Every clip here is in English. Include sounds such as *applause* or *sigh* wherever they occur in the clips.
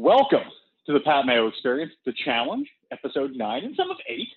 Welcome to the Pat Mayo Experience, the challenge, episode nine and some of eight.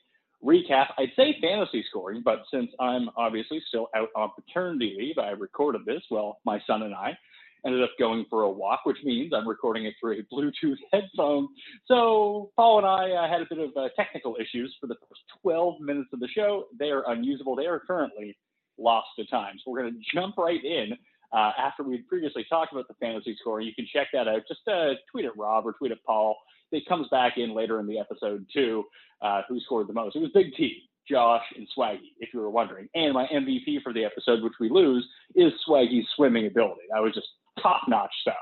Recap, I'd say fantasy scoring, but since I'm obviously still out on paternity leave, I recorded this while my son and I ended up going for a walk, which means I'm recording it through a Bluetooth *laughs* headphone. So Paul and I uh, had a bit of uh, technical issues for the first 12 minutes of the show. They are unusable. They are currently lost to time. So we're going to jump right in uh, after we'd previously talked about the fantasy score. You can check that out. Just uh, tweet at Rob or tweet at Paul. It comes back in later in the episode too. Uh, who scored the most? It was Big T, Josh, and Swaggy, if you were wondering. And my MVP for the episode, which we lose, is Swaggy's swimming ability. That was just top-notch stuff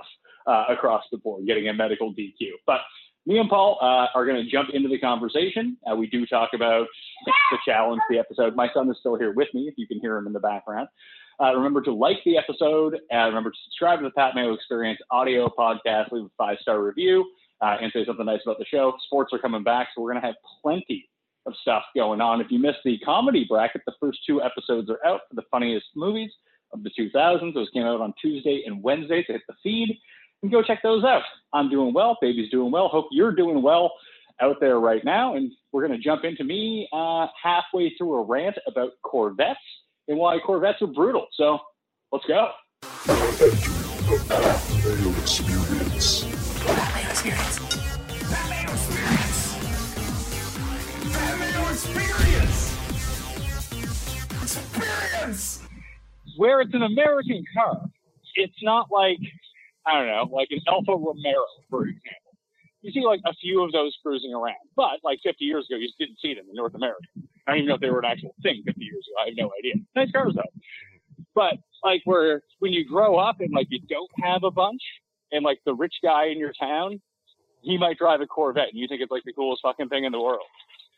uh, across the board, getting a medical DQ. But me and Paul uh, are going to jump into the conversation. Uh, we do talk about the challenge, the episode. My son is still here with me, if you can hear him in the background. Uh, remember to like the episode. and remember to subscribe to the Pat Mayo Experience audio podcast. Leave a five star review uh, and say something nice about the show. Sports are coming back, so we're going to have plenty of stuff going on. If you missed the comedy bracket, the first two episodes are out for the funniest movies of the 2000s. Those came out on Tuesday and Wednesday, so hit the feed and go check those out. I'm doing well. Baby's doing well. Hope you're doing well out there right now. And we're going to jump into me uh, halfway through a rant about Corvettes and why Corvettes are brutal. So let's go. Where it's an American car, it's not like, I don't know, like an Alfa Romero, for example. You see like a few of those cruising around, but like 50 years ago, you just didn't see them in North America. I don't even know if they were an actual thing 50 years ago. I have no idea. Nice cars though. Mm-hmm. But like where when you grow up and like you don't have a bunch, and like the rich guy in your town, he might drive a Corvette, and you think it's like the coolest fucking thing in the world.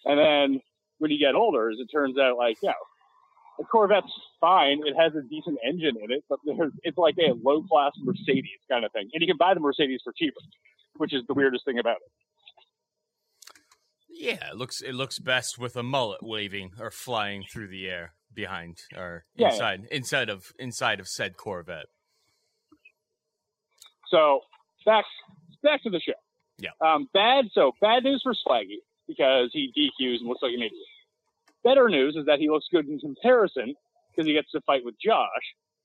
And then when you get older, as it turns out, like yeah, a Corvette's fine. It has a decent engine in it, but it's like a low class Mercedes kind of thing, and you can buy the Mercedes for cheaper, which is the weirdest thing about it. Yeah, it looks it looks best with a mullet waving or flying through the air behind or Yeah, yeah. inside inside of inside of said Corvette. So back back to the show. Yeah. Um, bad. So bad news for Swaggy because he DQs and looks like an idiot. Better news is that he looks good in comparison because he gets to fight with Josh.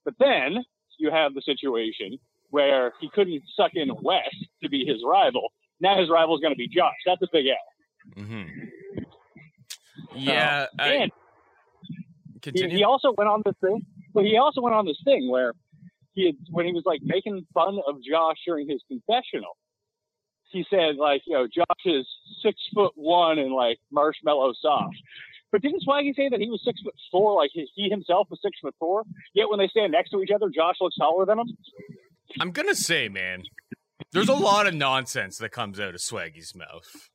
But then you have the situation where he couldn't suck in Wes to be his rival. Now his rival is going to be Josh. That's a big L. hmm Yeah, I, and he, he also went on this thing. But he also went on this thing where he had when he was like making fun of Josh during his confessional. He said like, you know, Josh is six foot one and like marshmallow soft. But didn't Swaggy say that he was six foot four? Like he, he himself was six foot four. Yet when they stand next to each other, Josh looks taller than him. I'm gonna say, man, there's a lot of nonsense that comes out of Swaggy's mouth.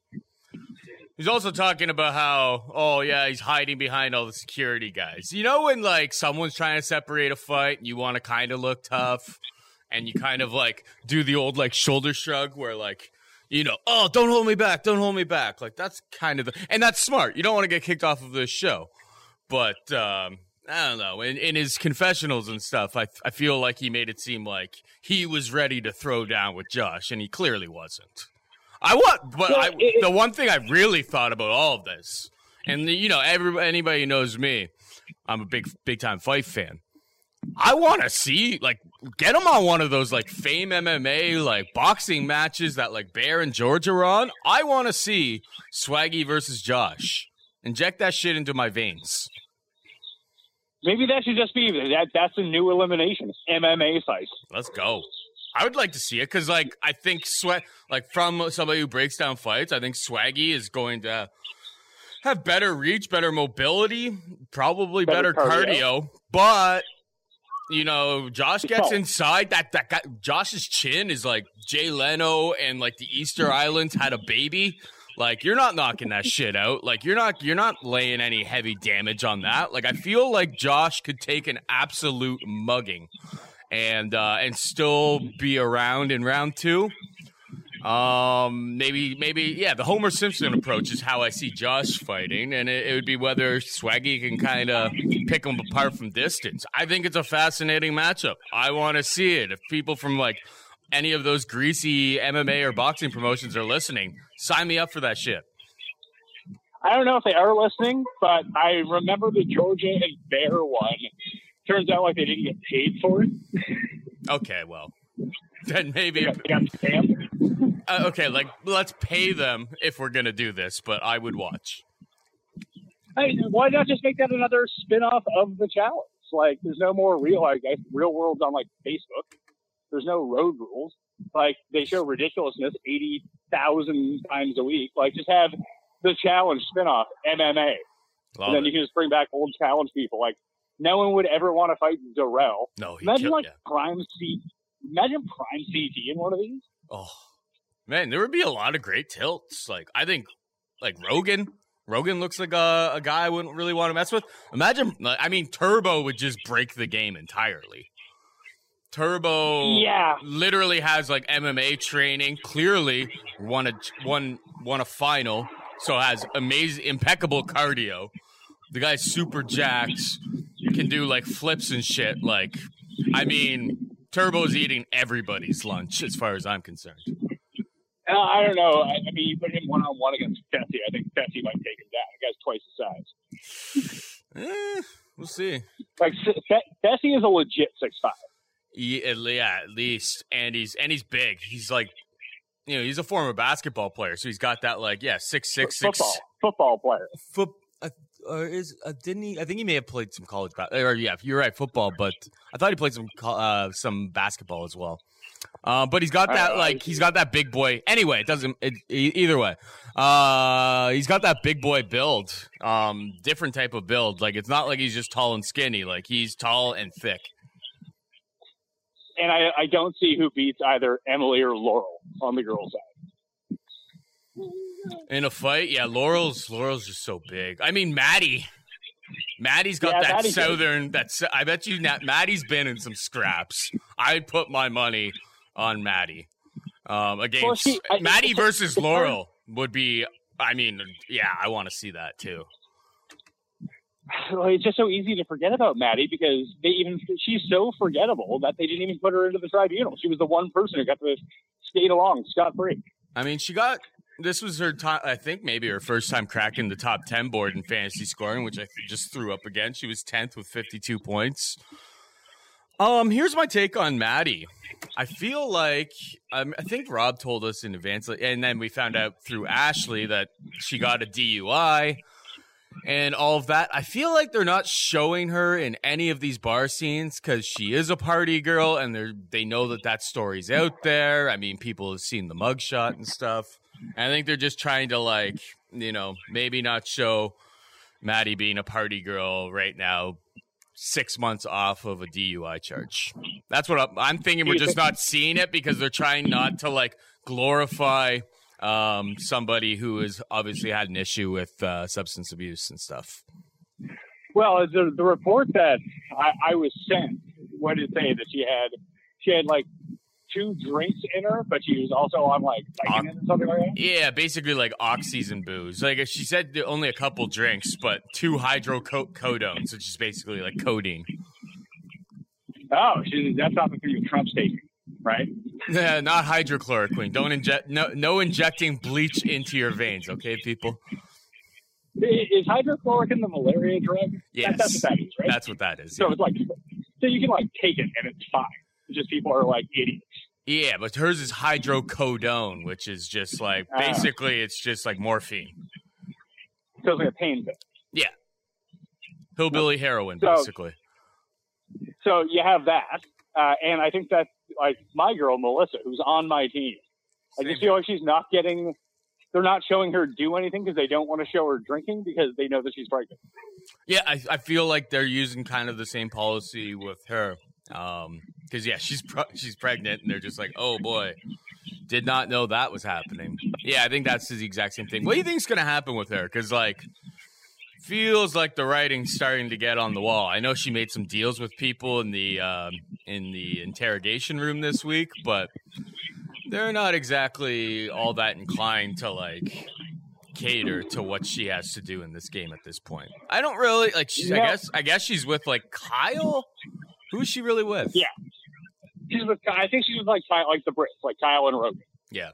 He's also talking about how, oh yeah, he's hiding behind all the security guys. You know when like someone's trying to separate a fight and you want to kind of look tough, and you kind of like do the old like shoulder shrug where like, you know, oh don't hold me back, don't hold me back. Like that's kind of the, and that's smart. You don't want to get kicked off of this show, but um, I don't know. In, in his confessionals and stuff, I I feel like he made it seem like he was ready to throw down with Josh, and he clearly wasn't. I want, but Well, I, it- the one thing I really thought about all of this, and you know, every anybody who knows me, I'm a big big time fight fan. I want to see like get him on one of those like Fame MMA like boxing matches that like Bear and George are on. I want to see Swaggy versus Josh. Inject that shit into my veins. Maybe that should just be that. That's a new elimination MMA fight. Let's go. I would like to see it because, like, I think sweat, like, from somebody who breaks down fights, I think Swaggy is going to have better reach, better mobility, probably better, Better cardio. cardio. But you know, Josh gets inside. That that guy, Josh's chin is like Jay Leno and like the Easter *laughs* Islands had a baby. Like you're not knocking that shit out. Like you're not you're not laying any heavy damage on that. Like I feel like Josh could take an absolute mugging and uh and still be around in round 2. Um maybe maybe yeah, the Homer Simpson approach is how I see Josh fighting and it, it would be whether Swaggy can kind of pick him apart from distance. I think it's a fascinating matchup. I want to see it. If people from like any of those greasy MMA or boxing promotions are listening, sign me up for that shit. I don't know if they are listening, but I remember the Georgia and Bear one. Turns out like they didn't get paid for it. Okay, well, *laughs* then maybe. They got, they got. Uh, okay, like let's pay them if we're gonna do this, but I would watch. Hey, why not just make that another spin-off of the challenge? Like, there's no more real, I guess, real worlds on like Facebook. There's no road rules. Like, they show ridiculousness eighty thousand times a week. Like, just have the challenge spin-off MMA, Love and then it. you can just bring back old challenge people. Like, no one would ever want to fight Darrell. No, Imagine killed like yeah. Prime C. Imagine Prime CT in one of these. Oh man, there would be a lot of great tilts. Like I think, like Rogan. Rogan looks like a, a guy I wouldn't really want to mess with. Imagine, I mean, Turbo would just break the game entirely. Turbo, Yeah. literally has like MMA training. Clearly, won a won won a final, so has amazing, impeccable cardio. The guy's super jacks, can do like flips and shit. Like, I mean, Turbo's eating everybody's lunch as far as I'm concerned. Uh, I don't know. I, I mean, you put him one on one against Fessy. I think Fessy might take him down. The guy's twice the size. Eh, we'll see. Like Fessy is a legit six five. Yeah, at yeah, at least, and he's and he's big. He's like, you know, he's a former basketball player, so he's got that like, yeah, six six six Football football player. foot. Uh, uh, is uh, didn't he? I think he may have played some college basketball. Or yeah, you're right, football. But I thought he played some uh, some basketball as well. Uh, but he's got that like he's got that big boy. Anyway, it doesn't. It, either way, uh, he's got that big boy build. Um, different type of build. Like it's not like he's just tall and skinny. Like he's tall and thick. And I, I don't see who beats either Emily or Laurel on the girls' side. In a fight, yeah, Laurel's Laurel's just so big. I mean, Mattie, Mattie's got Yeah, that Mattie's good. southern. That's I bet you Nat, Mattie's been in some scraps. I'd put my money on Mattie. Um, against she- I- Mattie versus Laurel would be. I mean, yeah, I want to see that too. Well, it's just so easy to forget about Mattie because they even she's so forgettable that they didn't even put her into the tribunal. She was the one person who got to skate along scot free. I mean, she got this was her. I think maybe her first time cracking the top ten board in fantasy scoring, which I just threw up again. She was tenth with fifty two points. Um, here's my take on Mattie. I feel like um, I think Rob told us in advance, and then we found out through Ashley that she got a DUI and all of that. I feel like they're not showing her in any of these bar scenes because she is a party girl, and they they know that that story's out there. I mean, people have seen the mugshot and stuff. I think they're just trying to like, you know, maybe not show Mattie being a party girl right now, six months off of a DUI charge. That's what I'm, I'm thinking. We're just not seeing it because they're trying not to like glorify um, somebody who has obviously had an issue with uh, substance abuse and stuff. Well, the, the report that I, I was sent, what did it say that she had? She had like two drinks in her, but she was also on like Vicodin or something like that. Yeah, basically like oxys and booze. Like she said, only a couple drinks, but two hydrocodones, which is basically like codeine. Oh, she, that's not the thing Trump's taking, right? Yeah, not hydrochloroquine. Don't inject. No, no injecting bleach into your veins. Okay, people. Is hydrochloroquine the malaria drug? Yes, That, that's what that is, right? That's what that is. so it's like, so you can like take it and it's fine. It's just people are like idiots. Yeah, but hers is hydrocodone, which is just like Ah. basically it's just like morphine, So it's like a pain pill. Yeah, hillbilly heroin, So- basically. So you have that, uh, and I think that like my girl Melissa, who's on my team, I just feel like she's not getting. They're not showing her do anything because they don't want to show her drinking because they know that she's pregnant. Yeah, I, I feel like they're using kind of the same policy with her. Um, because yeah, she's pro- she's pregnant, and they're just like, oh boy, did not know that was happening. Yeah, I think that's the exact same thing. What do you think's gonna happen with her? Because like, feels like the writing's starting to get on the wall. I know she made some deals with people in the um, in the interrogation room this week, but they're not exactly all that inclined to like cater to what she has to do in this game at this point. I don't really like. She's, I guess. I guess she's with like Kyle. Who's she really with? Yeah. she's with I think she's with like Kyle, like the Brits, like Kyle and Rogan. Yeah.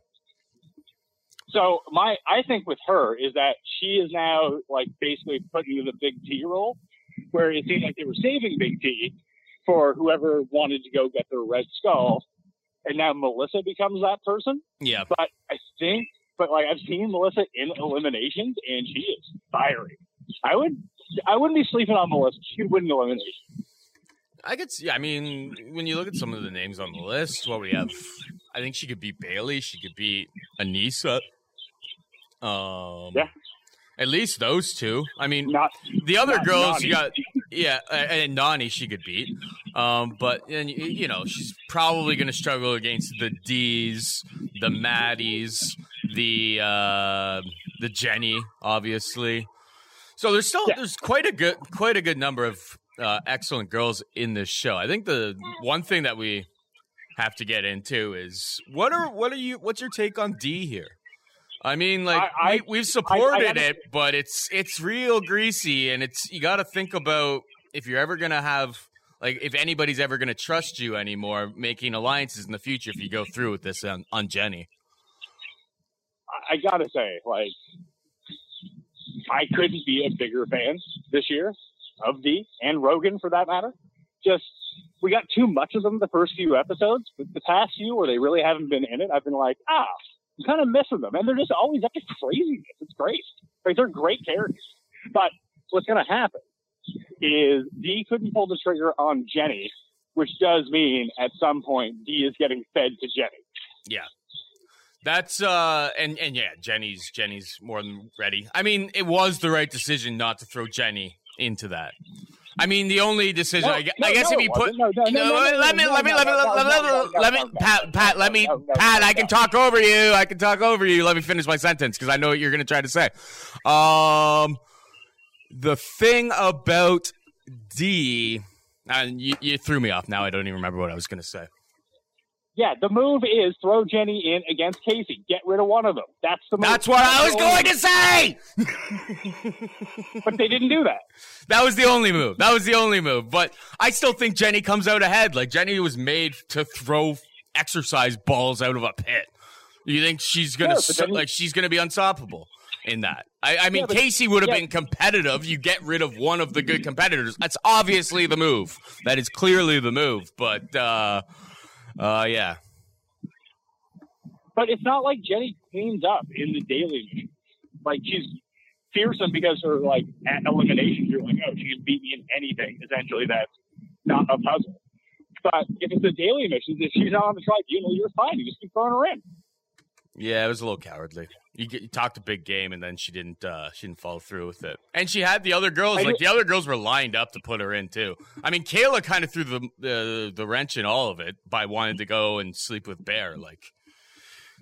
So my I think with her is that she is now like basically put into the Big T role, where it seemed like they were saving Big T for whoever wanted to go get their Red Skull, and now Melissa becomes that person. Yeah. But I think, but like I've seen Melissa in eliminations, and she is fiery. I would I wouldn't be sleeping on Melissa. She could win an elimination. I could see. I mean, when you look at some of the names on the list, what we have, I think she could beat Bayleigh. She could beat Aneesa. Um, Yeah. At least those two. I mean, Not the other girls you got, yeah, and Nany she could beat. Um, but and you know she's probably going to struggle against the D's, the Matties, the uh, the Jenny, obviously. So there's still Yeah. there's quite a good quite a good number of uh, excellent girls in this show. I think the one thing that we have to get into is what are what are you what's your take on D here? I mean, like I- I- we, we've supported gotta- it, but it's it's real greasy, and it's you got to think about if you're ever gonna have like if anybody's ever gonna trust you anymore, making alliances in the future if you go through with this on, on Jenny. I- I gotta say, like, I couldn't be a bigger fan this year of D and Rogan for that matter. Just we got too much of them the first few episodes, but the past few where they really haven't been in it, I've been like, ah, I'm kind of missing them, and they're just always up to craziness. It's great, like they're great characters. But what's gonna happen is D couldn't pull the trigger on Jenny, which does mean at some point D is getting fed to Jenny. Yeah. That's uh and and yeah, Jenny's Jenny's more than ready. I mean, it was the right decision not to throw Jenny into that. I mean, the only decision No, I, no, I guess no, if you put. No, no, no, let me let me let me let me no, let me no, no, Pat Pat let me Pat I can talk over you. I can talk over you. Let me finish my sentence because I know what you're going to try to say. Um the thing about D and you, you threw me off now. I don't even remember what I was going to say. Yeah, the move is throw Jenny in against Kaycee. Get rid of one of them. That's the move. That's what I was the going to say. *laughs* But they didn't do that. That was the only move. That was the only move. But I still think Jenny comes out ahead. Like Jenny was made to throw exercise balls out of a pit. You think she's gonna Yeah, but su- then like she's gonna be unstoppable in that? I, I mean, Yeah, but- Kaycee would have yeah. been competitive. You get rid of one of the good competitors. That's obviously the move. That is clearly the move. But uh, uh, yeah, But it's not like Jenny cleans up in the daily mission. Like she's fearsome because her like at elimination, you're like, oh, she can beat me in anything. Essentially, that's not a puzzle. But if it's a daily mission, if she's not on the tribunal, you're fine. You just keep throwing her in. yeah, it was a little cowardly. You, get, you talked a big game, and then she didn't. Uh, she didn't follow through with it. And she had the other girls. I Like the other girls were lined up to put her in too. I mean, Kayla kind of threw the, the the wrench in all of it by wanting to go and sleep with Bear. Like,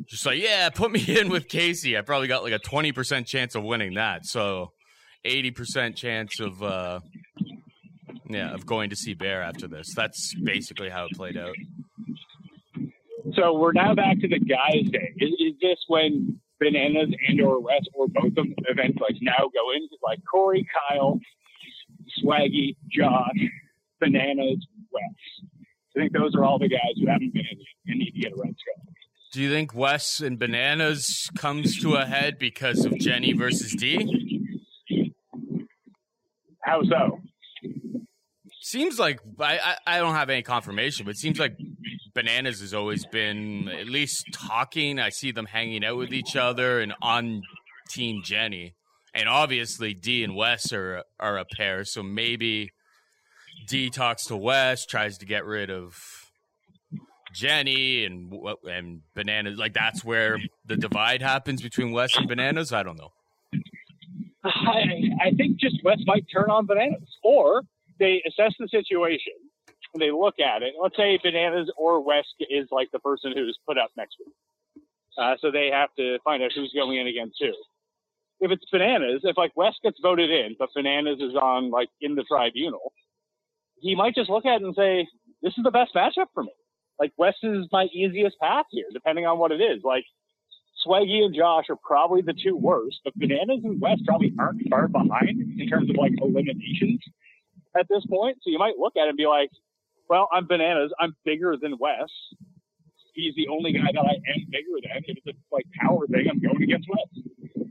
just like, yeah, put me in with Kaycee. I probably got like a twenty percent chance of winning that. So, eighty percent chance of. uh yeah, of going to see Bear after this. That's basically how it played out. So we're now back to the guys' day. Is, is this when Bananas and or Wes or both of them events like now go in? Like Cory, Kyle, Swaggy, Josh, Bananas, Wes. I think those are all the guys who haven't been in yet and need to get a red. Do you think Wes and Bananas comes to a head because of Jenny versus D? How so? Seems like I, I I don't have any confirmation, but it seems like Bananas has always been at least talking. I see them hanging out with each other and on Team Jenny, and obviously D and Wes are are a pair. So maybe D talks to Wes, tries to get rid of Jenny and and Bananas. Like that's where the divide happens between Wes and Bananas. I don't know. I, I think just Wes might turn on Bananas. Or they assess the situation they look at it. Let's say Bananas or Wes is like the person who's put up next week. Uh, so they have to find out who's going in against who. If it's Bananas, if like Wes gets voted in, but Bananas is on like in the tribunal, he might just look at it and say, "This is the best matchup for me. Like Wes is my easiest path here, depending on what it is. Like Swaggy and Josh are probably the two worst, but Bananas and Wes probably aren't far behind in terms of like eliminations at this point. So you might look at it and be like, well, I'm bananas. I'm bigger than Wes. He's the only guy that I am bigger than. If it's a like power thing, I'm going against Wes.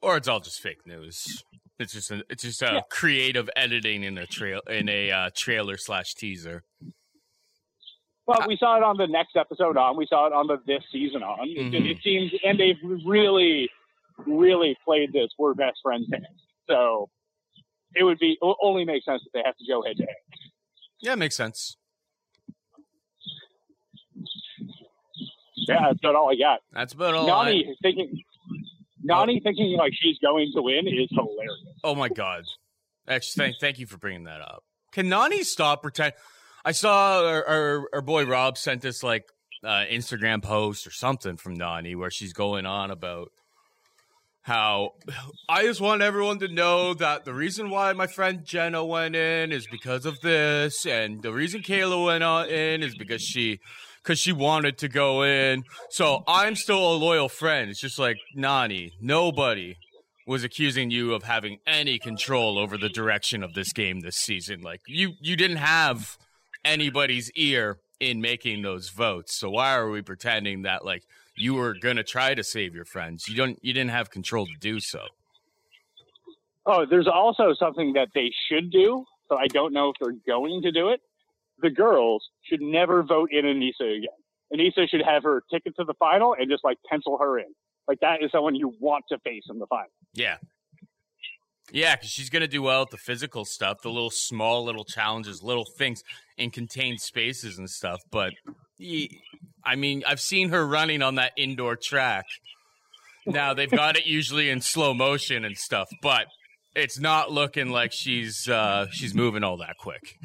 Or it's all just fake news. It's just a, it's just a Yeah. creative editing in a trail in a uh, trailer slash teaser. Well, we saw it on the next episode on. We saw it on the this season on. It, Mhm. it seems, and they've really, really played this we're best friends hand. So it would be it would only make sense that they have to go head to head. Yeah, it makes sense. Yeah, that's about all I got. That's about all. I- Nany thinking, Nany thinking like she's going to win is hilarious. Oh my god! Actually, thank thank you for bringing that up. Can Nany stop pretend? I saw our, our, our boy Rob sent us like uh, Instagram post or something from Nany where she's going on about how I just want everyone to know that the reason why my friend Jenna went in is because of this, and the reason Kayla went in is because she because she wanted to go in. So I'm still a loyal friend. It's just like Nany, nobody was accusing you of having any control over the direction of this game this season. Like you you didn't have anybody's ear in making those votes. So why are we pretending that like you were gonna try to save your friends? You don't you didn't have control to do so. Oh, there's also something that they should do, but I don't know if they're going to do it. The girls should never vote in Aneesa again. Aneesa should have her ticket to the final and just like pencil her in. Like that is someone you want to face in the final. Yeah. Yeah, because she's going to do well at the physical stuff, the little small little challenges, little things in contained spaces and stuff. But, I mean, I've seen her running on that indoor track. Now, they've got it usually in slow motion and stuff, but it's not looking like she's uh, she's moving all that quick.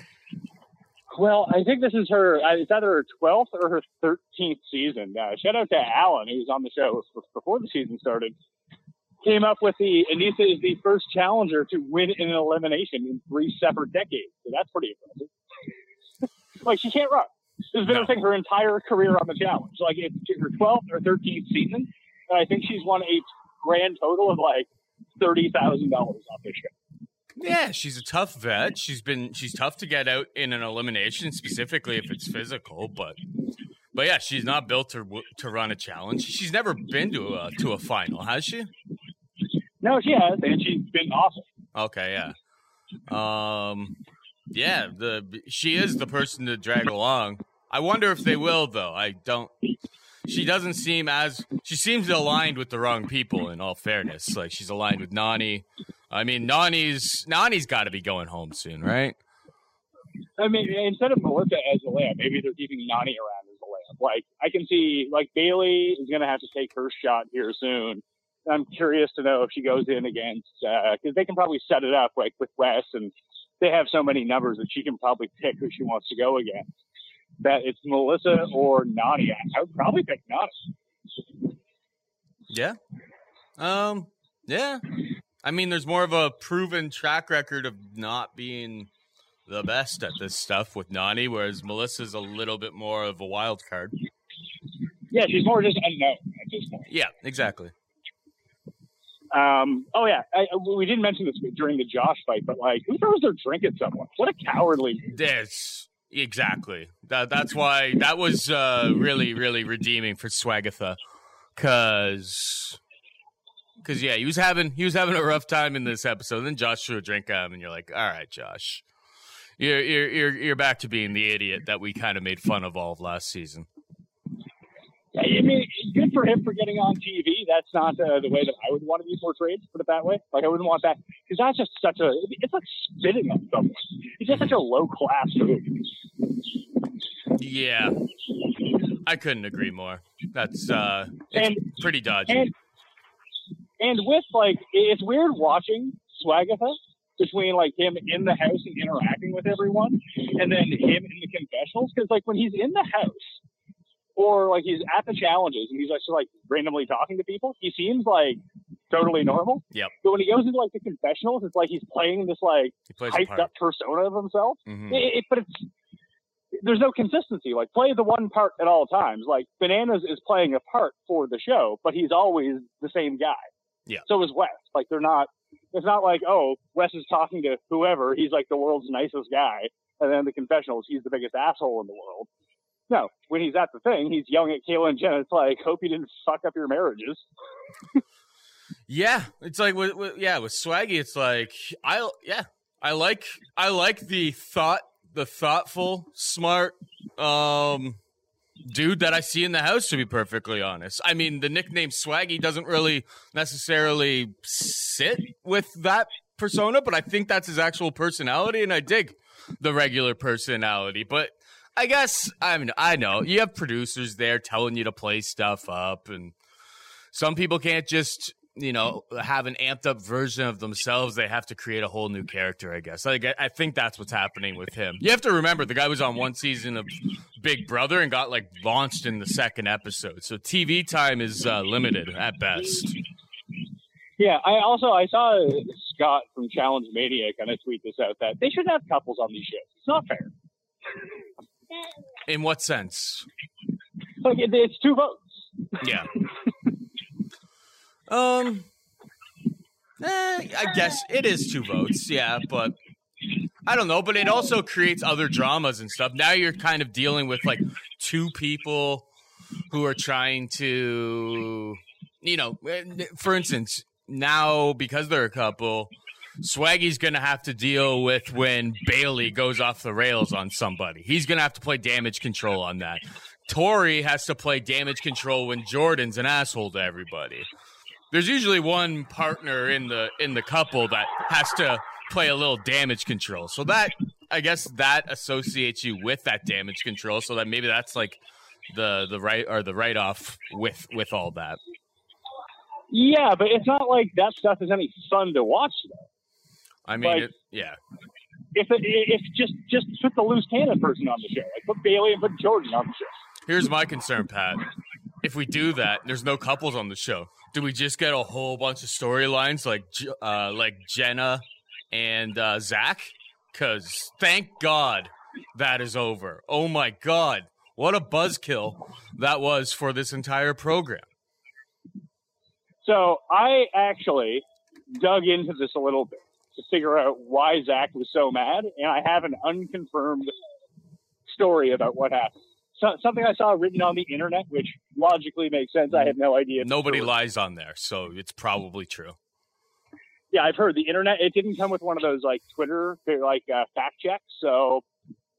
Well, I think this is her. uh, It's either her twelfth or her thirteenth season. Uh, shout out to Alan, who was on the show before the season started. Came up with the Aneesa is the first challenger to win in an elimination in three separate decades. So that's pretty impressive. like she can't run. Has been No. Her entire career on the challenge. Like it's her twelfth or thirteenth season, and I think she's won a grand total of like thirty thousand dollars off this show. Yeah, she's a tough vet. She's been she's tough to get out in an elimination, specifically if it's physical. But but yeah, she's not built to to run a challenge. She's never been to a to a final, has she? No, she has, and she's been awesome. Okay, yeah. Um, yeah, the she is the person to drag along. I wonder if they will though. I don't. She doesn't seem as she seems aligned with the wrong people. In all fairness, like she's aligned with Nany. I mean, Nany's Nany's got to be going home soon, right? I mean, instead of Melissa as a layup, maybe they're keeping Nany around as a layup. Like, I can see, like, Bayleigh is going to have to take her shot here soon. I'm curious to know if she goes in against, uh, because they can probably set it up, like, with Wes, and they have so many numbers that she can probably pick who she wants to go against. That it's Melissa or Nany. I would probably pick Nany. Yeah. Um. Yeah. I mean, there's more of a proven track record of not being the best at this stuff with Nany, whereas Melissa's a little bit more of a wild card. Yeah, she's more just unknown at this point. Yeah, exactly. Um, oh, yeah. I, we didn't mention this during the Josh fight, but, like, who throws their drink at someone? What a cowardly. There's exactly that. That's why that was uh, really, really redeeming for Swagatha, because. Cause yeah, he was having he was having a rough time in this episode. And then Josh threw a drink at him, and you're like, "All right, Josh, you're you're you're, you're back to being the idiot that we kind of made fun of all of last season." I mean, good for him for getting on TV. That's not uh, the way that I would want to be portrayed. Put it that way. Like I wouldn't want that because that's just such a. It's like spitting on someone. It's just such a low class move. Yeah, I couldn't agree more. That's uh, And pretty dodgy. and and with like, it's weird watching Swagatha between like him in the house and interacting with everyone, and then him in the confessionals. Because like when he's in the house, or like he's at the challenges and he's just like randomly talking to people, he seems like totally normal. Yep. But when he goes into like the confessionals, it's like he's playing this like he plays a hyped up persona of himself. Mhm. It, it- but it's there's no consistency. Like play the one part at all times. Like Bananas is playing a part for the show, but he's always the same guy. Yeah. So is Wes. Like they're not. It's not like oh Wes is talking to whoever. He's like the world's nicest guy. and then the confessionals, he's the biggest asshole in the world. No, when he's at the thing, he's yelling at Kayla and Jenna. It's like, hope you didn't fuck up your marriages. *laughs* Yeah, it's like with, with yeah with Swaggy. It's like I yeah I like I like the thought the thoughtful smart um dude that I see in the house. To be perfectly honest, I mean the nickname Swaggy doesn't really necessarily sit with that persona, but I think that's his actual personality, and I dig the regular personality. But I guess I mean I know you have producers there telling you to play stuff up, and some people can't just you know have an amped up version of themselves. They have to create a whole new character. I guess. I think that's what's happening with him. You have to remember the guy was on one season of Big Brother and got like launched in the second episode, so TV time is uh, limited at best. Yeah, I also I saw Scott from Challenge Mania kind of tweet this out that they should have couples on these shows. It's not fair. *laughs* In what sense? Like it, it's two votes. Yeah. *laughs* um. eh, I guess it is two votes. Yeah, but I don't know. But it also creates other dramas and stuff. Now you're kind of dealing with like two people who are trying to, you know, eh, for instance, now because they're a couple. Swaggy's gonna have to deal with when Bayleigh goes off the rails on somebody. He's gonna have to play damage control on that. Tori has to play damage control when Jordan's an asshole to everybody. There's usually one partner in the in the couple that has to play a little damage control. So that I guess that associates you with that damage control. So that maybe that's like the the right or the write off with with all that. Yeah, but it's not like that stuff is any fun to watch. Though. I mean, Like- it, yeah, If it, if just just put the loose cannon person on the show, like put Bayleigh and put Jordan on the show. Here's my concern, Pat. If we do that, there's no couples on the show. Do we just get a whole bunch of storylines like uh, like Jenna and uh, Zach? Because thank God that is over. Oh my God, what a buzzkill that was for this entire program. So I actually dug into this a little bit to figure out why Zach was so mad, and I have an unconfirmed story about what happened. So, something I saw written on the internet, which logically makes sense. I have no idea. Nobody lies on there, so it's probably true. Yeah, I've heard the internet. It didn't come with one of those like Twitter like uh, fact checks, so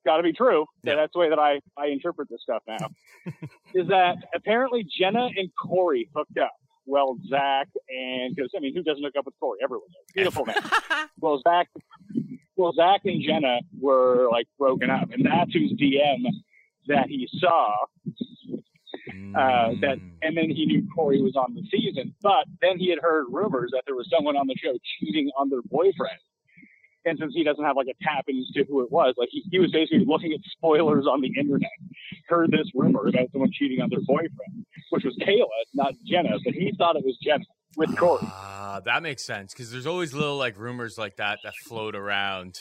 got to be true. Yeah. Yeah, that's the way that I I interpret this stuff now. *laughs* is that apparently Jenna and Cory hooked up? Well, Zach and because I mean, who doesn't hook up with Cory? Everyone does. Beautiful *laughs* man. well, Zach, well, Zach and Jenna were like broken up, and that's whose DM that he saw. Uh, that, Mm. and then he knew Cory was on the season, but then he had heard rumors that there was someone on the show cheating on their boyfriend. And since he doesn't have like a tap into who it was, like he, he was basically looking at spoilers on the internet, heard this rumor about someone cheating on their boyfriend, which was Kayla, not Jenna, but he thought it was Jenna with Cory. Ah, that makes sense because there's always little like rumors like that that float around.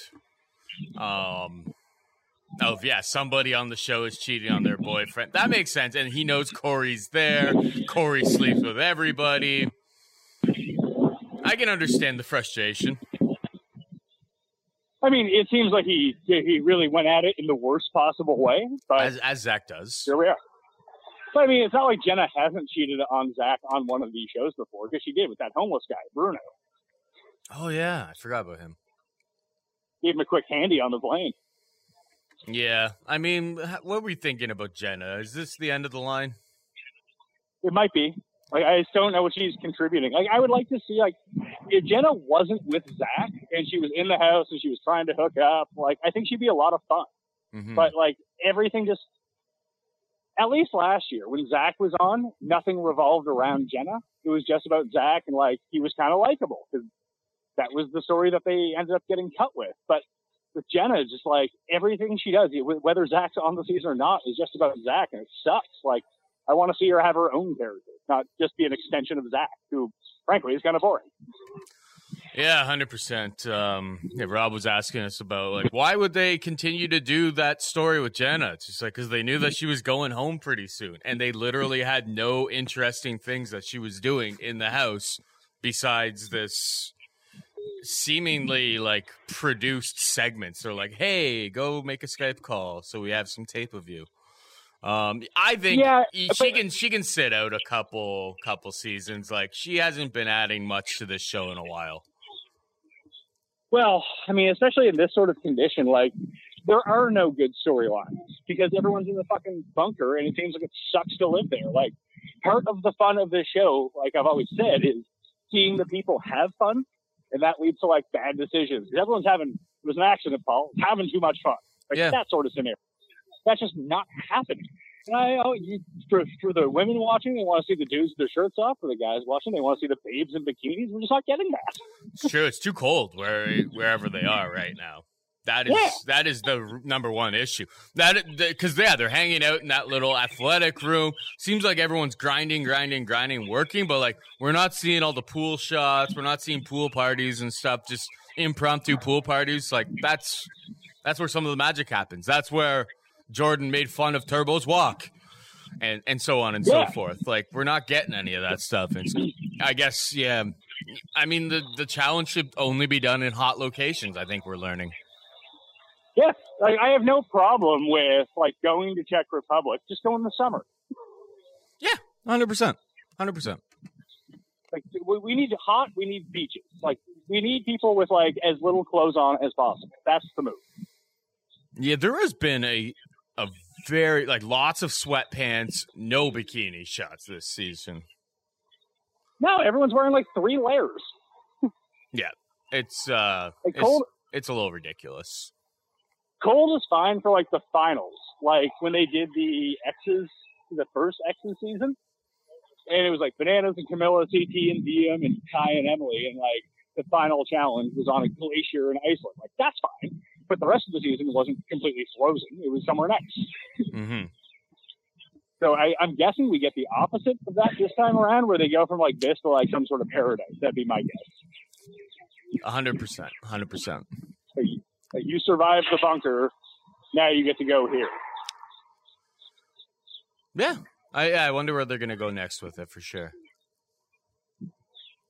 Um, oh yeah, somebody on the show is cheating on their boyfriend. That makes sense, and he knows Cory's there. Cory sleeps with everybody. I can understand the frustration. I mean, it seems like he he really went at it in the worst possible way, but As, as Zach does. here we are. But I mean, it's not like Jenna hasn't cheated on Zach on one of these shows before, because she did with that homeless guy, Bruno. Oh yeah, I forgot about him. Gave him a quick handy on the plane. Yeah, I mean, what were you thinking about Jenna? Is this the end of the line? It might be. Like I just don't know what she's contributing. Like I would like to see like if Jenna wasn't with Zach and she was in the house and she was trying to hook up, like I think she'd be a lot of fun. Mhm. But like everything just at least last year when Zach was on, nothing revolved around Jenna. It was just about Zach and like he was kind of likable because that was the story that they ended up getting cut with. But with Jenna, it's just like everything she does, whether Zach's on the season or not, is just about Zach, and it sucks. Like I want to see her have her own character, not just be an extension of Zach, who frankly is kind of boring. Yeah, hundred percent. Um, yeah, Rob was asking us about like why would they continue to do that story with Jenna? It's just like because they knew that she was going home pretty soon, and they literally had no interesting things that she was doing in the house besides this seemingly like produced segments. They're like, "Hey, go make a Skype call so we have some tape of you." Um, I think Yeah, she but- can she can sit out a couple couple seasons. Like she hasn't been adding much to this show in a while. Well, I mean, especially in this sort of condition, like there are no good storylines because everyone's in the fucking bunker and it seems like it sucks to live there. Like part of the fun of this show, like I've always said, is seeing the people have fun, and that leads to like bad decisions. Everyone's having it was an accident, Paul, having too much fun, like Yeah. that sort of scenario. That's just not happening. And I, oh, you, for, for the women watching, they want to see the dudes with their shirts off. For the guys watching, they want to see the babes in bikinis. We're just not getting that. It's true. It's too cold where wherever they are right now. That is Yeah. that is the number one issue. That because yeah, they're hanging out in that little athletic room. Seems like everyone's grinding, grinding, grinding, working, but like we're not seeing all the pool shots. We're not seeing pool parties and stuff. Just impromptu pool parties. Like that's that's where some of the magic happens. That's where Jordan made fun of Turbo's walk. And, and so on and Yeah. so forth. Like we're not getting any of that stuff. And so I guess yeah, I mean, the the challenge should only be done in hot locations. I think we're learning. Yeah, like I have no problem with like going to Czech Republic. Just go in the summer. Yeah, hundred percent, hundred percent. Like we, we need hot. We need beaches. Like we need people with like as little clothes on as possible. That's the move. Yeah, there has been a a very like lots of sweatpants, no bikini shots this season. No, everyone's wearing like three layers. Yeah, it's uh, Like it's, cold. it's a little ridiculous. Cold is fine for like the finals. Like when they did the X's, the first X's season, and it was like bananas and Camila, CT and Diem and Kai and Emily, and like the final challenge was on a glacier in Iceland. Like that's fine. But the rest of the season wasn't completely frozen. It was somewhere nice. hmm So I, I'm guessing we get the opposite of that this time around, where they go from like this to like some sort of paradise. That'd be my guess. hundred percent, hundred percent. You- survived the bunker, now you get to go here. Yeah, I I wonder where they're gonna go next with it for sure.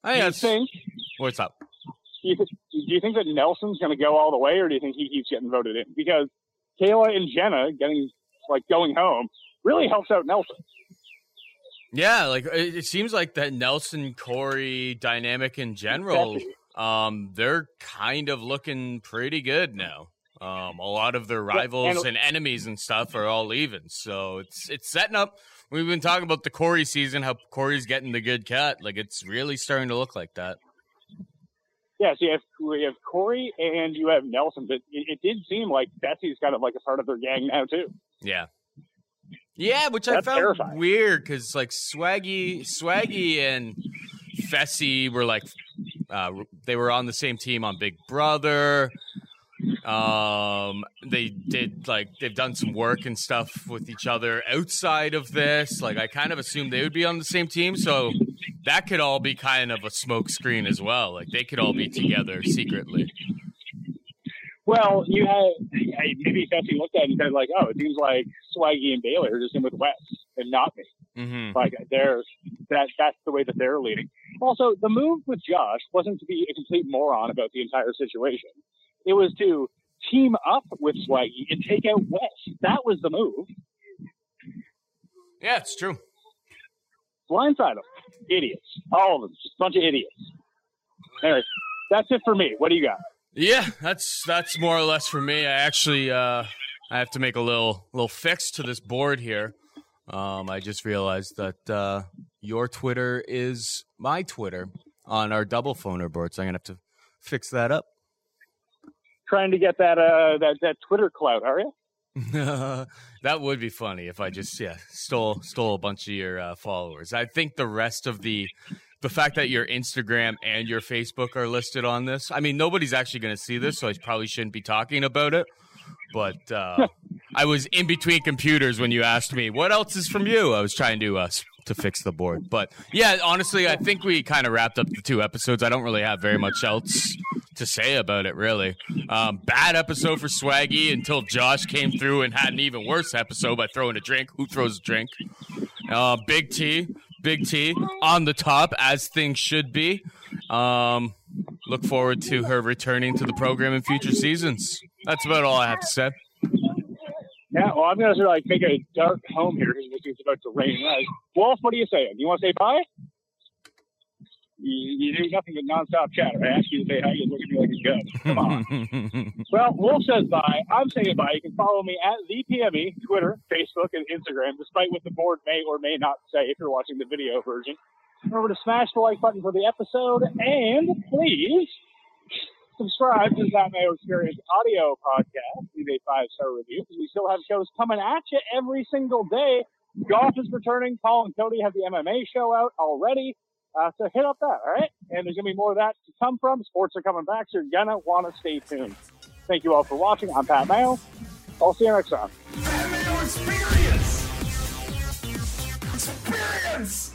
I you guess. think? What's up? Do you, th- do you think that Nelson's going to go all the way, or do you think he keeps getting voted in? Because Kayla and Jenna getting like going home really helps out Nelson. Yeah, like it, it seems like that Nelson Cory dynamic in general, um, they're kind of looking pretty good now. Um, a lot of their rivals and- and enemies and stuff are all leaving, so it's it's setting up. We've been talking about the Cory season, how Cory's getting the good cut. Like it's really starting to look like that. Yeah, so you have, you have Cory and you have Nelson, but it, it did seem like Fessy's kind of like a part of their gang now too. Yeah. Yeah, which I found terrifying. weird because like Swaggy, Swaggy and Fessy were like, uh, they were on the same team on Big Brother. Um, they did like they've done some work and stuff with each other outside of this. Like I kind of assumed they would be on the same team, so that could all be kind of a smoke screen as well. Like they could all be together secretly. Well, you have maybe Fessy looked at it and said like, "Oh, it seems like Swaggy and Bayleigh are just in with Wes and not me." hmm Like they're that that's the way that they're leading. Also, the move with Josh wasn't to be a complete moron about the entire situation. It was to team up with Swaggy and take out Wes. That was the move. Yeah, it's true. Blindside them. Idiots. All of them. Just a bunch of idiots. Anyway, that's it for me. What do you got? Yeah, that's that's more or less for me. I actually uh, I have to make a little little fix to this board here. Um, I just realized that uh, your Twitter is my Twitter on our double phoner board, so I'm gonna have to fix that up. Trying to get that uh that, that Twitter clout, are you? *laughs* that would be funny if I just yeah stole stole a bunch of your uh, followers. I think the rest of the the fact that your Instagram and your Facebook are listed on this. I mean, nobody's actually going to see this, so I probably shouldn't be talking about it. But uh, *laughs* I was in between computers when you asked me what else is from you. I was trying to uh, to fix the board, but yeah, honestly, I think we kind of wrapped up the two episodes. I don't really have very much else to say about it, really. Um, bad episode for Swaggy until Josh came through and had an even worse episode by throwing a drink. Who throws a drink? Uh, Big T, Big T on the top as things should be. Um, look forward to her returning to the program in future seasons. That's about all I have to say. Yeah, well, I'm gonna sort of like make a dark home here because it's about to rain. Wolf, what are you saying? You want to say bye? You, you do nothing but nonstop chatter. I ask you to say hi, you look at me like a ghost. Come on. *laughs* Well, Wolf says bye. I'm saying bye. You can follow me at the PME, Twitter, Facebook, and Instagram, despite what the board may or may not say if you're watching the video version. Remember to smash the like button for the episode, and please subscribe to the Pat Mayo Experience audio podcast. Leave a five star review because we still have shows coming at you every single day. Golf is returning. Paul and Cody have the MMA show out already. Uh, so hit up that, all right? And there's going to be more of that to come from. Sports are coming back, so you're going to want to stay tuned. Thank you all for watching. I'm Pat Mayo. I'll see you next time. Experience. Experience.